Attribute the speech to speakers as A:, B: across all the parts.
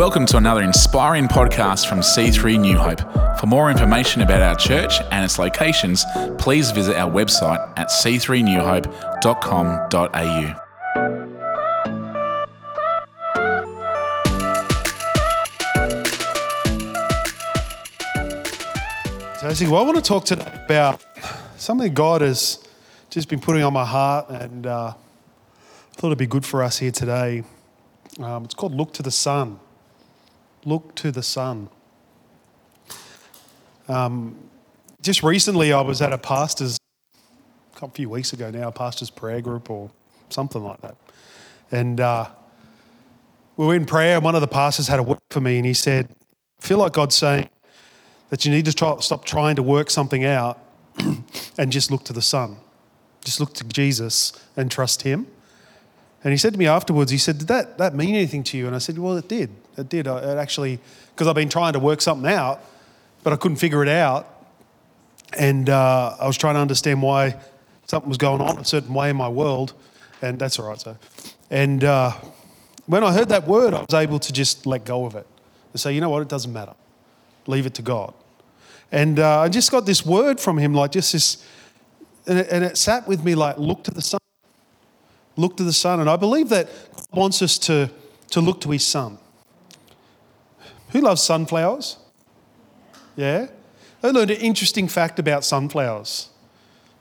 A: Welcome to another inspiring podcast from C3 New Hope. For more information about our church and its locations, please visit our website at c3newhope.com.au.
B: Tassie, well, I want to talk today about something God has just been putting on my heart, and uh, I thought it'd be good for us here today. Um, it's called Look to the Son. Look to the Son. Um, just recently, I was at a pastor's, a few weeks ago now, a pastor's prayer group or something like that. And uh, we were in prayer, and one of the pastors had a word for me, and he said, I feel like God's saying that you need to try, stop trying to work something out and just look to the sun. Just look to Jesus and trust Him. And he said to me afterwards, he said, Did that, that mean anything to you? And I said, Well, it did. It did. It actually, because I've been trying to work something out, but I couldn't figure it out. And uh, I was trying to understand why something was going on a certain way in my world. And that's all right, so. And uh, when I heard that word, I was able to just let go of it and say, You know what? It doesn't matter. Leave it to God. And uh, I just got this word from him, like just this, and it, and it sat with me like, Look to the sun. look to the sun. And I believe that God wants us to, to look to His Son. Who loves sunflowers? Yeah? I learned an interesting fact about sunflowers.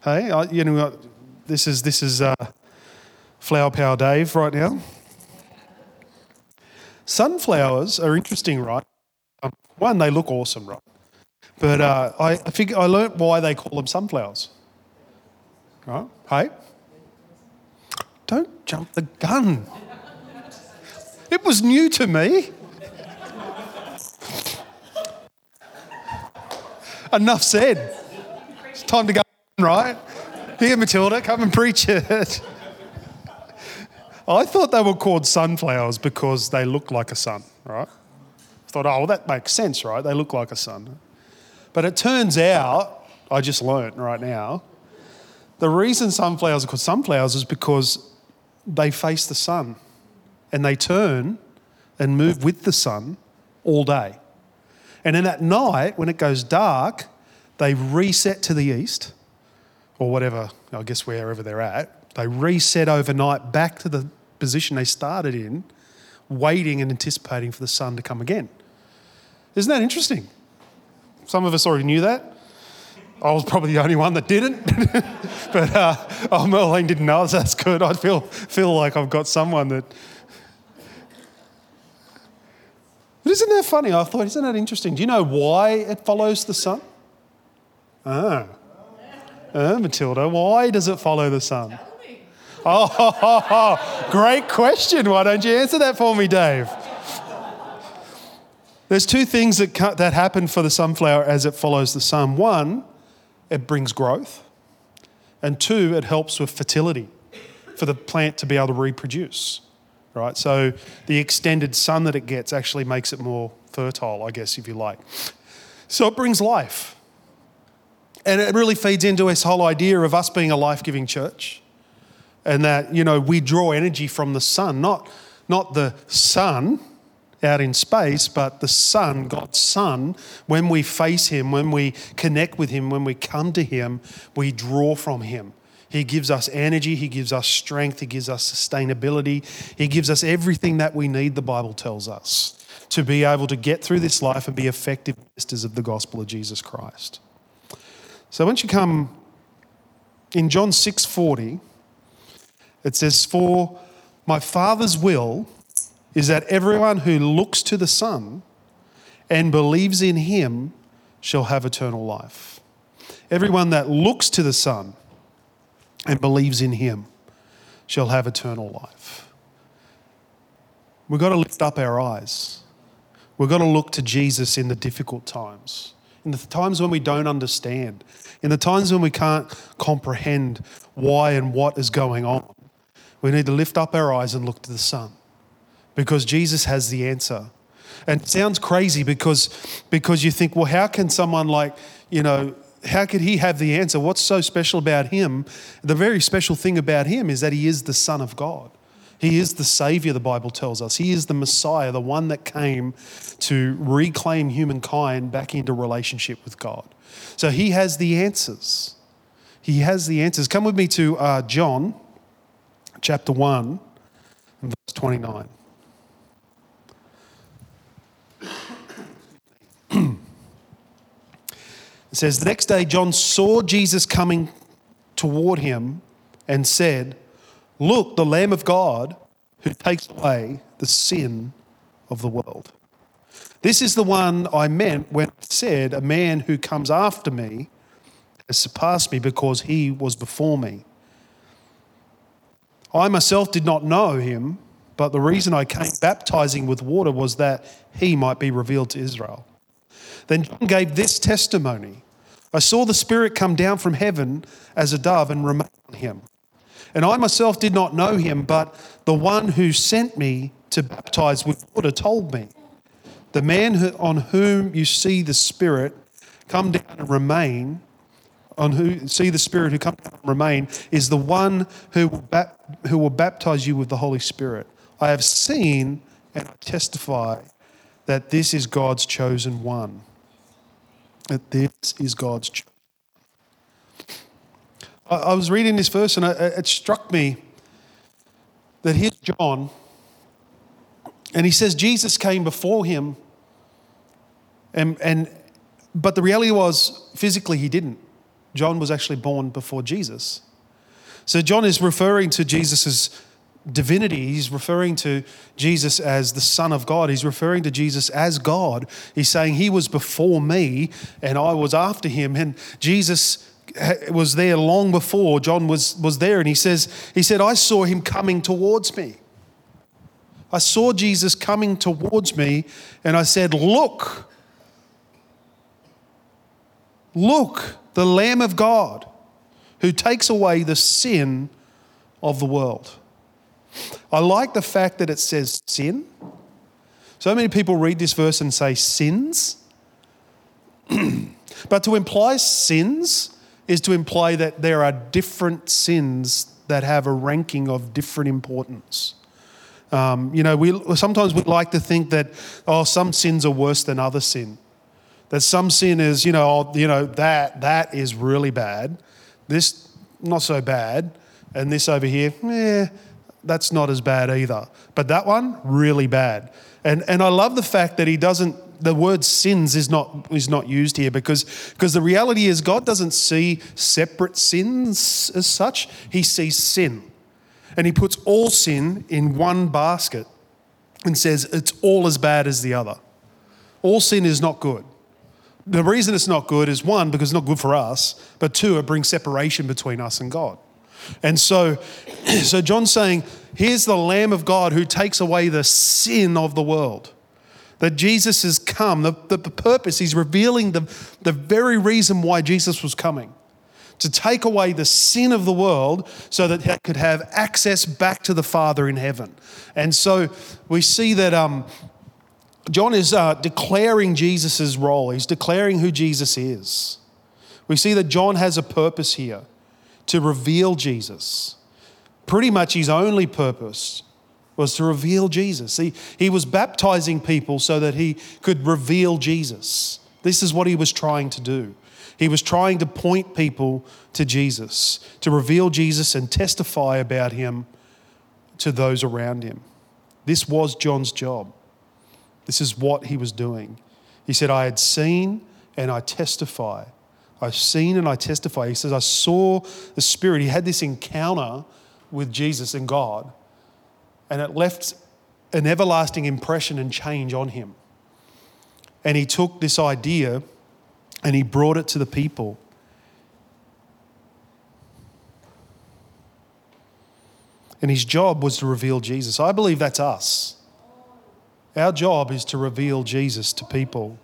B: Hey, I, you know, this is, this is uh, Flower Power Dave right now. Sunflowers are interesting, right? Um, one, they look awesome, right? But uh, I, I, figure, I learned why they call them sunflowers. Right? Hey? Don't jump the gun. It was new to me. Enough said. It's time to go, right? Here, Matilda, come and preach it. I thought they were called sunflowers because they look like a sun, right? I thought, oh, well, that makes sense, right? They look like a sun. But it turns out, I just learnt right now, the reason sunflowers are called sunflowers is because they face the sun and they turn and move with the sun all day. And then at night, when it goes dark, they reset to the east or whatever, I guess wherever they're at. They reset overnight back to the position they started in, waiting and anticipating for the sun to come again. Isn't that interesting? Some of us already knew that. I was probably the only one that didn't. but uh, oh, Merlene didn't know, so that's good. I feel, feel like I've got someone that. But isn't that funny? I thought, isn't that interesting? Do you know why it follows the sun? Ah. Uh, Matilda, why does it follow the sun? Oh, oh, oh, oh, great question. Why don't you answer that for me, Dave? There's two things that, that happen for the sunflower as it follows the sun. One, it brings growth. And two, it helps with fertility for the plant to be able to reproduce, right? So the extended sun that it gets actually makes it more fertile, I guess, if you like. So it brings life. And it really feeds into this whole idea of us being a life giving church and that, you know, we draw energy from the sun, not, not the sun out in space, but the sun, God's sun, when we face Him, when we connect with Him, when we come to Him, we draw from Him. He gives us energy, He gives us strength, He gives us sustainability, He gives us everything that we need, the Bible tells us, to be able to get through this life and be effective ministers of the gospel of Jesus Christ. So once you come in John 6:40, it says, For my Father's will is that everyone who looks to the Son and believes in him shall have eternal life. Everyone that looks to the Son and believes in him shall have eternal life. We've got to lift up our eyes. We've got to look to Jesus in the difficult times, in the times when we don't understand, in the times when we can't comprehend why and what is going on. We need to lift up our eyes and look to the Son because Jesus has the answer. And it sounds crazy because, because you think, well, how can someone like, you know, how could he have the answer? What's so special about him? The very special thing about him is that he is the Son of God. He is the Savior, the Bible tells us. He is the Messiah, the one that came to reclaim humankind back into relationship with God. So he has the answers. He has the answers. Come with me to uh, John chapter 1 and verse 29. It says, The next day, John saw Jesus coming toward him and said, Look, the Lamb of God who takes away the sin of the world. This is the one I meant when I said, A man who comes after me has surpassed me because he was before me. I myself did not know him, but the reason I came baptizing with water was that he might be revealed to Israel. Then John gave this testimony I saw the Spirit come down from heaven as a dove and remain on him. And I myself did not know him, but the one who sent me to baptize with water told me, The man on whom you see the Spirit come down and remain, on who see the Spirit who come down and remain, is the one who will, who will baptize you with the Holy Spirit. I have seen and I testify that this is God's chosen one that this is God's choice. I, I was reading this verse and it, it struck me that here's John, and he says Jesus came before him, and, and but the reality was physically he didn't. John was actually born before Jesus. So John is referring to Jesus' divinity. He's referring to Jesus as the Son of God. He's referring to Jesus as God. He's saying he was before me and I was after him. And Jesus eh, was there long before John was, was there. And he says, he said, I saw him coming towards me. I saw Jesus coming towards me and I said, Look, look, the Lamb of God who takes away the sin of the world. I like the fact that it says sin. So many people read this verse and say sins. but to imply sins is to imply that there are different sins that have a ranking of different importance. Um, you know, we sometimes we like to think that oh, some sins are worse than other sin. That some sin is, you know, oh, you know that that is really bad. This not so bad, and this over here, eh, that's not as bad either. But that one, really bad. And, and I love the fact that he doesn't, the word sins is not, is not used here because, because the reality is God doesn't see separate sins as such, he sees sin. And he puts all sin in one basket and says it's all as bad as the other. All sin is not good. The reason it's not good is one, because it's not good for us, but two, it brings separation between us and God. And so, so John's saying, here's the Lamb of God who takes away the sin of the world. That Jesus has come, the, the, the purpose, he's revealing the, the very reason why Jesus was coming to take away the sin of the world so that he could have access back to the Father in heaven. And so we see that um, John is uh, declaring Jesus' role, he's declaring who Jesus is. We see that John has a purpose here to reveal Jesus. Pretty much his only purpose was to reveal Jesus. He, he was baptizing people so that he could reveal Jesus. This is what he was trying to do. He was trying to point people to Jesus, to reveal Jesus and testify about him to those around him. This was John's job. This is what he was doing. He said, I had seen and I testify I've seen and I testify. He says, I saw the Spirit. He had this encounter with Jesus and God, and it left an everlasting impression and change on him. And he took this idea and he brought it to the people. And his job was to reveal Jesus. I believe that's us. Our job is to reveal Jesus to people.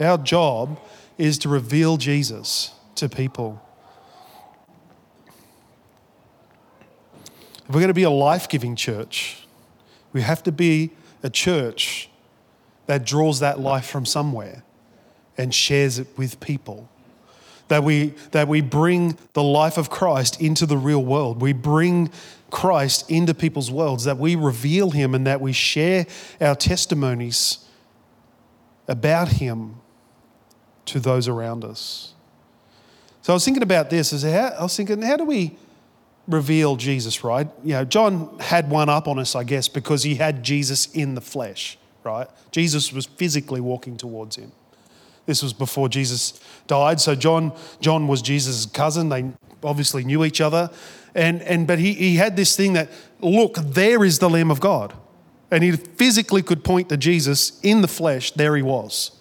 B: Our job is to reveal Jesus to people. If we're going to be a life giving church, we have to be a church that draws that life from somewhere and shares it with people. that we, that we bring the life of Christ into the real world. We bring Christ into people's worlds, that we reveal him and that we share our testimonies about him to those around us. So I was thinking about this as how, I was thinking, how do we reveal Jesus, right? You know, John had one up on us, I guess, because he had Jesus in the flesh, right? Jesus was physically walking towards him. This was before Jesus died. So John, John was Jesus' cousin. They obviously knew each other. And, and but he, he had this thing that, look, there is the Lamb of God. And he physically could point to Jesus in the flesh, there he was.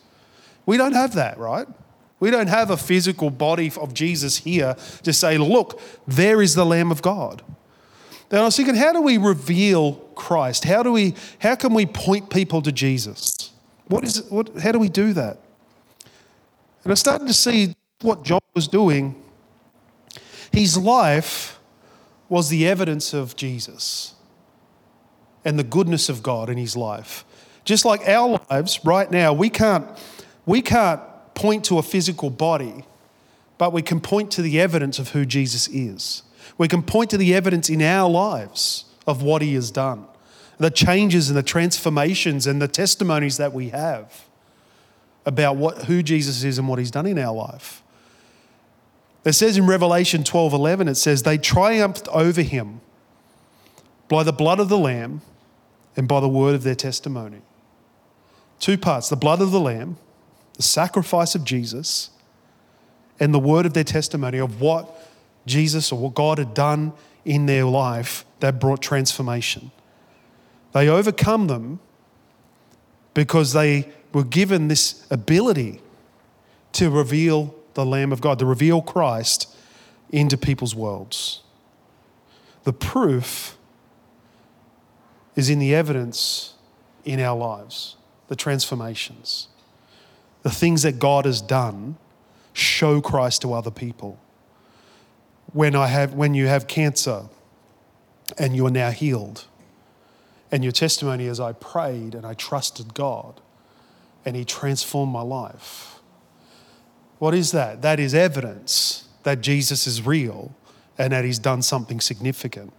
B: We don't have that, right? We don't have a physical body of Jesus here to say, look, there is the Lamb of God. Then I was thinking, how do we reveal Christ? How do we how can we point people to Jesus? What is what how do we do that? And I started to see what John was doing. His life was the evidence of Jesus and the goodness of God in his life. Just like our lives right now, we can't, we can't point to a physical body, but we can point to the evidence of who Jesus is. We can point to the evidence in our lives of what he has done, the changes and the transformations and the testimonies that we have about what, who Jesus is and what he's done in our life. It says in Revelation 12 11, it says, They triumphed over him by the blood of the Lamb and by the word of their testimony. Two parts the blood of the Lamb, the sacrifice of Jesus, and the word of their testimony of what Jesus or what God had done in their life that brought transformation. They overcome them because they were given this ability to reveal the Lamb of God, to reveal Christ into people's worlds. The proof is in the evidence in our lives, the transformations. The things that God has done show Christ to other people. When, I have, when you have cancer and you are now healed, and your testimony is I prayed and I trusted God and He transformed my life. What is that? That is evidence that Jesus is real and that He's done something significant.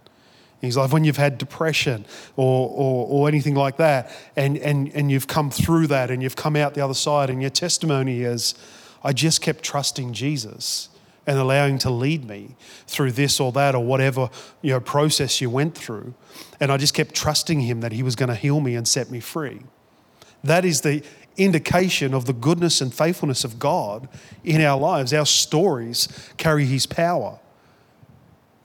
B: He's like, when you've had depression or, or, or, anything like that, and, and, and you've come through that and you've come out the other side, and your testimony is, I just kept trusting Jesus and allowing to lead me through this or that or whatever you know, process you went through. And I just kept trusting Him that He was going to heal me and set me free. That is the indication of the goodness and faithfulness of God in our lives. Our stories carry His power.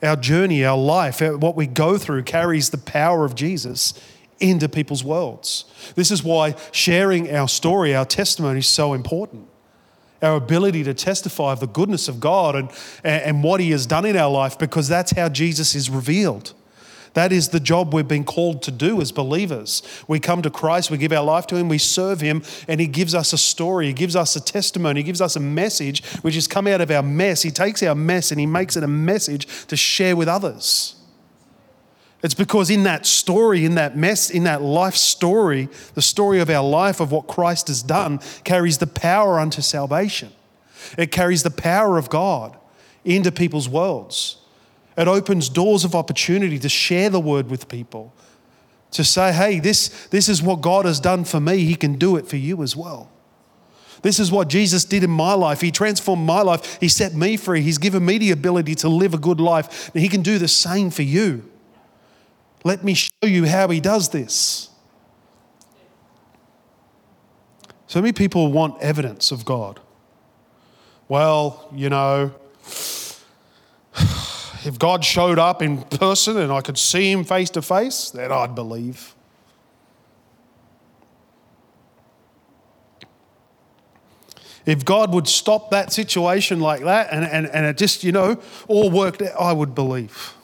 B: Our journey, our life, what we go through carries the power of Jesus into people's worlds. This is why sharing our story, our testimony is so important. Our ability to testify of the goodness of God and, and what He has done in our life, because that's how Jesus is revealed. That is the job we've been called to do as believers. We come to Christ, we give our life to Him, we serve Him, and He gives us a story, He gives us a testimony, He gives us a message which has come out of our mess. He takes our mess and He makes it a message to share with others. It's because in that story, in that mess, in that life story, the story of our life, of what Christ has done, carries the power unto salvation. It carries the power of God into people's worlds. It opens doors of opportunity to share the word with people, to say, hey, this, this is what God has done for me. He can do it for you as well. This is what Jesus did in my life. He transformed my life. He set me free. He's given me the ability to live a good life. And He can do the same for you. Let me show you how He does this. So many people want evidence of God. Well, you know, if God showed up in person and I could see him face to face, then I'd believe. If God would stop that situation like that and, and, and it just, you know, all worked out, I would believe.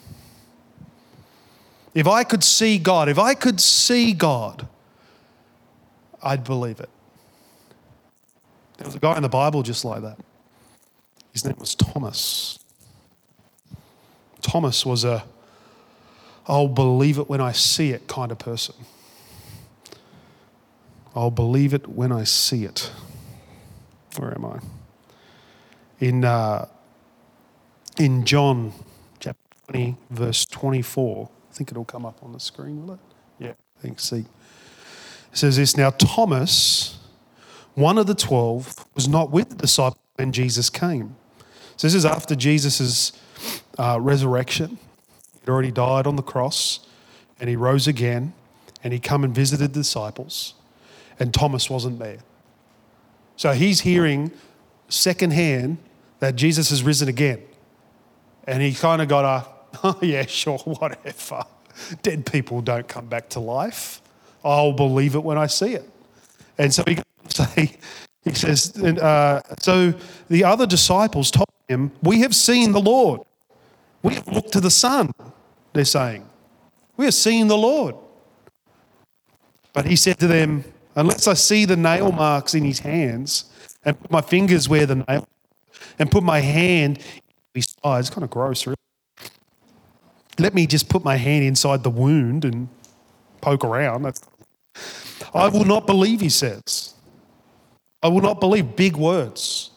B: If I could see God, if I could see God, I'd believe it. There was a guy in the Bible just like that. His name was Thomas. Thomas was a, I'll believe it when I see it kind of person. I'll believe it when I see it. Where am I? in, uh, in John chapter 20, verse 24. I think it'll come up on the screen, will it? Yeah, I thanks. See. It says this Now, Thomas, one of the twelve, was not with the disciples when Jesus came. So, this is after Jesus' uh, resurrection. He'd already died on the cross and he rose again and he come and visited the disciples and Thomas wasn't there. So he's hearing secondhand that Jesus has risen again. And he kind of got a, oh, yeah, sure, whatever. Dead people don't come back to life. I'll believe it when I see it. And so he say, he says, uh, so the other disciples told him, We have seen the Lord. We looked to the sun, they're saying. We are seeing the Lord. But he said to them, Unless I see the nail marks in his hands and put my fingers where the nail and put my hand his side, it's kind of gross, really. Let me just put my hand inside the wound and poke around. That's, I will not believe, he says. I will not believe big words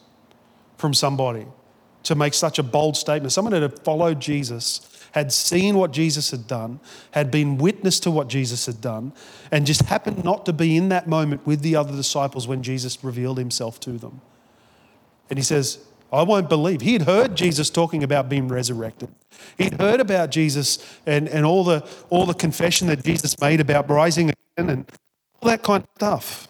B: from somebody to make such a bold statement. Someone had followed Jesus, had seen what Jesus had done, had been witness to what Jesus had done, and just happened not to be in that moment with the other disciples when Jesus revealed himself to them. And he says, I won't believe. He had heard Jesus talking about being resurrected. He'd heard about Jesus and, and all, the, all the confession that Jesus made about rising again and all that kind of stuff.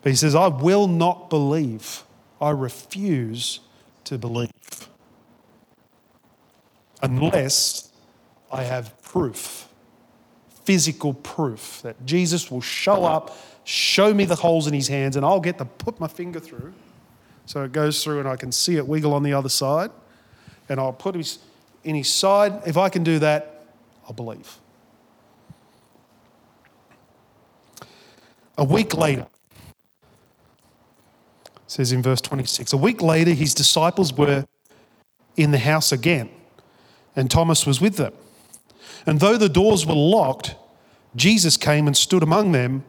B: But he says, I will not believe. I refuse to believe unless I have proof, physical proof that Jesus will show up, show me the holes in his hands, and I'll get to put my finger through. So it goes through and I can see it wiggle on the other side. And I'll put his in his side. If I can do that, I'll believe. A week later, says in verse 26, a week later, his disciples were in the house again, and Thomas was with them. And though the doors were locked, Jesus came and stood among them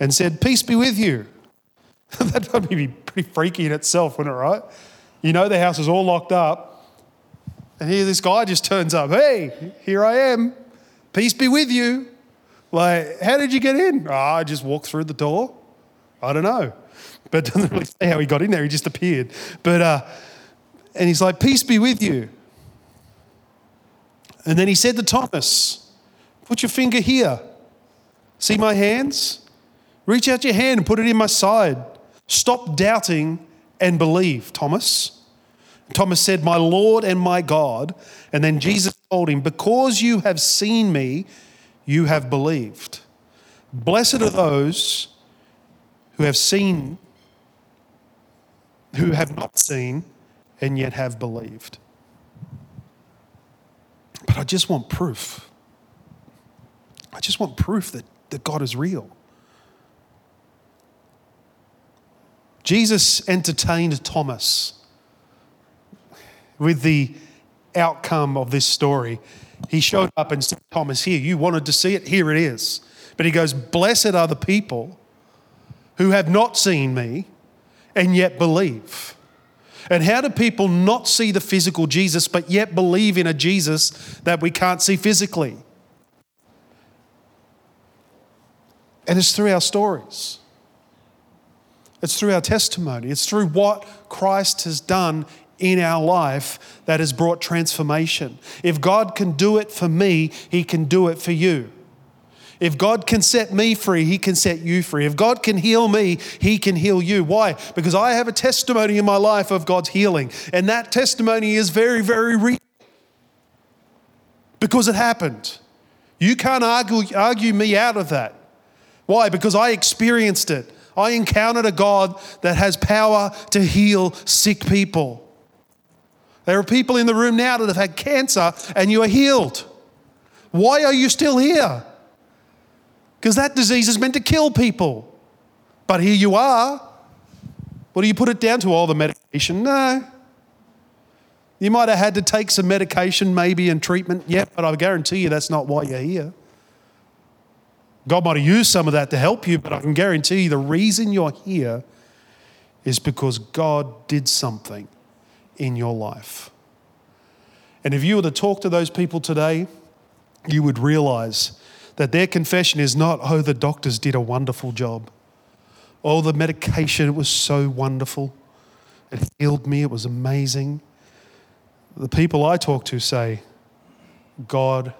B: and said, Peace be with you. That'd probably be pretty freaky in itself, wouldn't it, right? You know, the house is all locked up, and here this guy just turns up. Hey, here I am. Peace be with you. Like, how did you get in? Oh, I just walked through the door. I don't know. But doesn't really say how he got in there. He just appeared. But, uh, and he's like, Peace be with you. And then he said to Thomas, Put your finger here. See my hands? Reach out your hand and put it in my side. Stop doubting and believe, Thomas. Thomas said, My Lord and my God. And then Jesus told him, Because you have seen me, you have believed. Blessed are those who have seen, who have not seen, and yet have believed. But I just want proof. I just want proof that, that God is real. Jesus entertained Thomas with the outcome of this story. He showed up and said, Thomas, here, you wanted to see it, here it is. But he goes, Blessed are the people who have not seen me and yet believe. And how do people not see the physical Jesus but yet believe in a Jesus that we can't see physically? And it's through our stories. It's through our testimony. It's through what Christ has done in our life that has brought transformation. If God can do it for me, He can do it for you. If God can set me free, He can set you free. If God can heal me, He can heal you. Why? Because I have a testimony in my life of God's healing. And that testimony is very, very real. Because it happened. You can't argue, argue me out of that. Why? Because I experienced it. I encountered a God that has power to heal sick people. There are people in the room now that have had cancer and you are healed. Why are you still here? Because that disease is meant to kill people. But here you are. What do you put it down to? All the medication? No. You might have had to take some medication, maybe, and treatment. Yeah, but I guarantee you that's not why you're here. God might have used some of that to help you, but I can guarantee you the reason you're here is because God did something in your life. And if you were to talk to those people today, you would realize that their confession is not, oh, the doctors did a wonderful job. Oh, the medication, was so wonderful. It healed me, it was amazing. The people I talk to say, God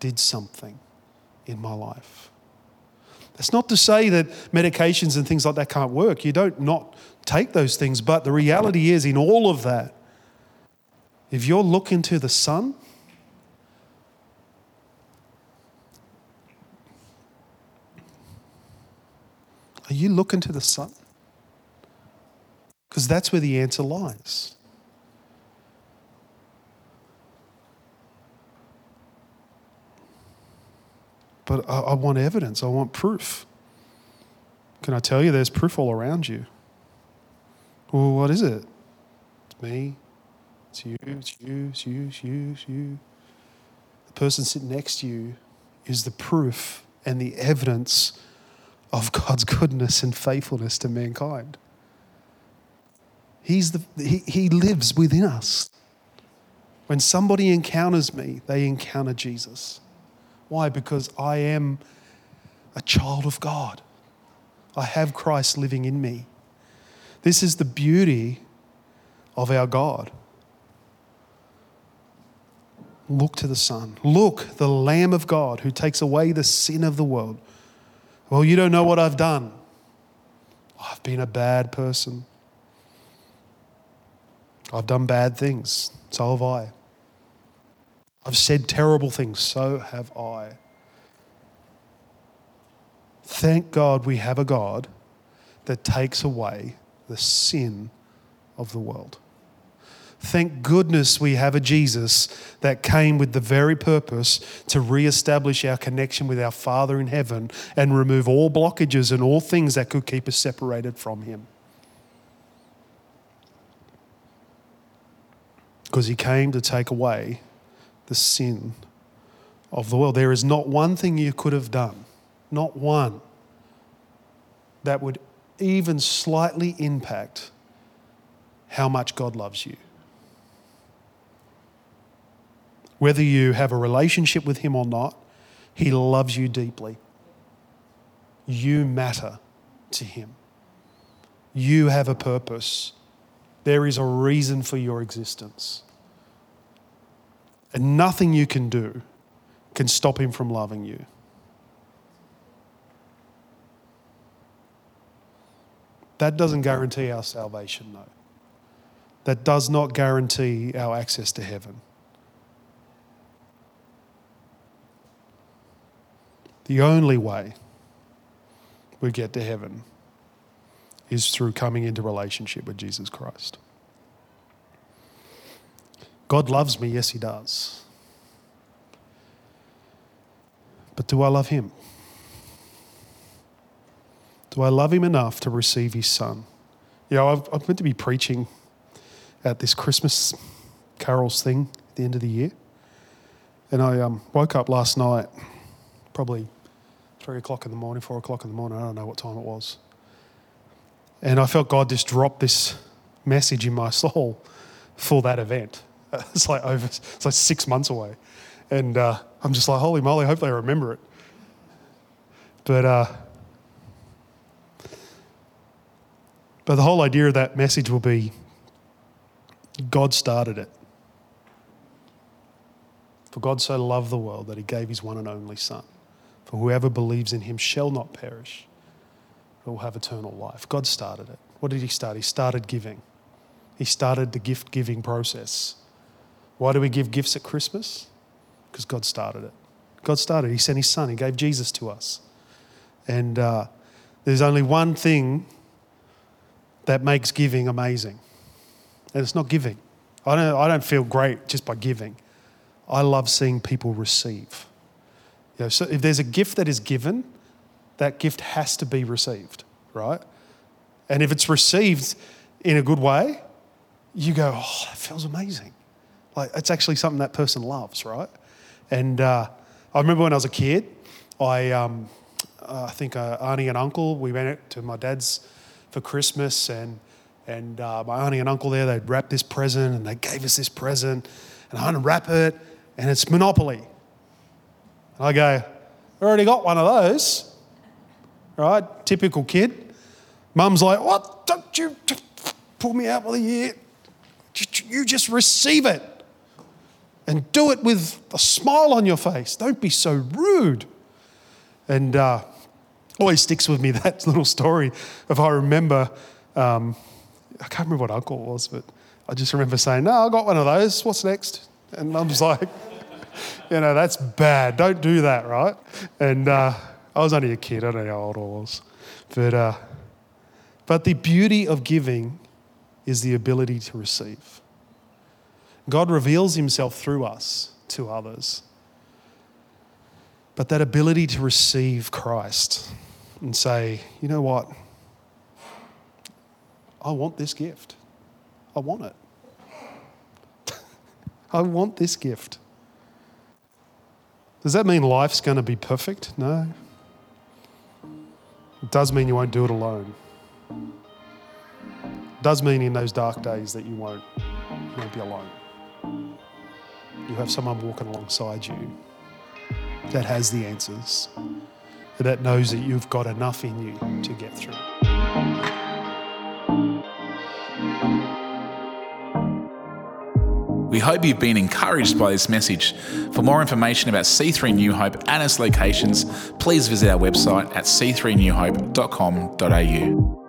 B: did something in my life. That's not to say that medications and things like that can't work. You don't not take those things, but the reality is, in all of that, if you're looking to the Son, Are you looking to the sun? Because that's where the answer lies. But I, I, want evidence, I want proof. Can I tell you there's proof all around you? Well, what is it? It's me, it's you, it's you, it's you, it's you, it's you. The person sitting next to you is the proof and the evidence of God's goodness and faithfulness to mankind. He's the, he, he lives within us. When somebody encounters me, they encounter Jesus. Why? Because I am a child of God. I have Christ living in me. This is the beauty of our God. Look to the Son. Look, the Lamb of God who takes away the sin of the world. Well, you don't know what I've done. I've been a bad person. I've done bad things. So have I. I've said terrible things. So have I. Thank God we have a God that takes away the sin of the world. Thank goodness we have a Jesus that came with the very purpose to re-establish our connection with our Father in heaven and remove all blockages and all things that could keep us separated from Him. Because He came to take away the sin of the world. There is not one thing you could have done, not one, that would even slightly impact how much God loves you. Whether you have a relationship with Him or not, He loves you deeply. You matter to Him. You have a purpose. There is a reason for your existence. And nothing you can do can stop Him from loving you. That doesn't guarantee our salvation, though. That does not guarantee our access to heaven. The only way we get to heaven is through coming into relationship with Jesus Christ. God loves me, yes, He does. But do I love Him? Do I love Him enough to receive His Son? You know, I've, I've meant to be preaching at this Christmas carols thing at the end of the year. And I um, woke up last night, probably three o'clock in the morning, four o'clock in the morning. I don't know what time it was. And I felt God just drop this message in my soul for that event. It's like over, it's like six months away. And uh, I'm just like, holy moly, hopefully I remember it. But, uh, but the whole idea of that message will be God started it. For God so loved the world that he gave his one and only Son for whoever believes in him shall not perish, but will have eternal life. God started it. What did he start? He started giving. He started the gift giving process. Why do we give gifts at Christmas? Because God started it. God started. He sent his son. He gave Jesus to us. And uh, there's only one thing that makes giving amazing, and it's not giving. I don't, I don't feel great just by giving. I love seeing people receive. You know, so if there's a gift that is given, that gift has to be received, right? And if it's received in a good way, you go, oh, that feels amazing. Like it's actually something that person loves, right? And uh, I remember when I was a kid, I, um, I think uh, auntie and uncle, we went to my dad's for Christmas, and And uh, my auntie and uncle there, they'd wrap this present and they gave us this present. And I unwrap it and it's Monopoly. And I go, I already got one of those. Right? Typical kid. Mum's like, What? Don't you pull me out of the ear? You just receive it and do it with a smile on your face. Don't be so rude. And uh, always sticks with me that little story of I remember, um, I can't remember what uncle it was, but I just remember saying, No, I got one of those. What's next? And mum's like, You know, that's bad. Don't do that, right? And uh, I was only a kid. I don't know how old I was. But, uh, but the beauty of giving is the ability to receive. God reveals himself through us to others. But that ability to receive Christ and say, you know what? I want this gift. I want it. I want this gift. Does that mean life's going to be perfect? No. It does mean you won't do it alone. It does mean in those dark days that you won't, you won't be alone. You have someone walking alongside you that has the answers, that knows that you've got enough in you to get through.
A: We hope you've been encouraged by this message. For more information about C3 New Hope and its locations, please visit our website at c3newhope.com.au.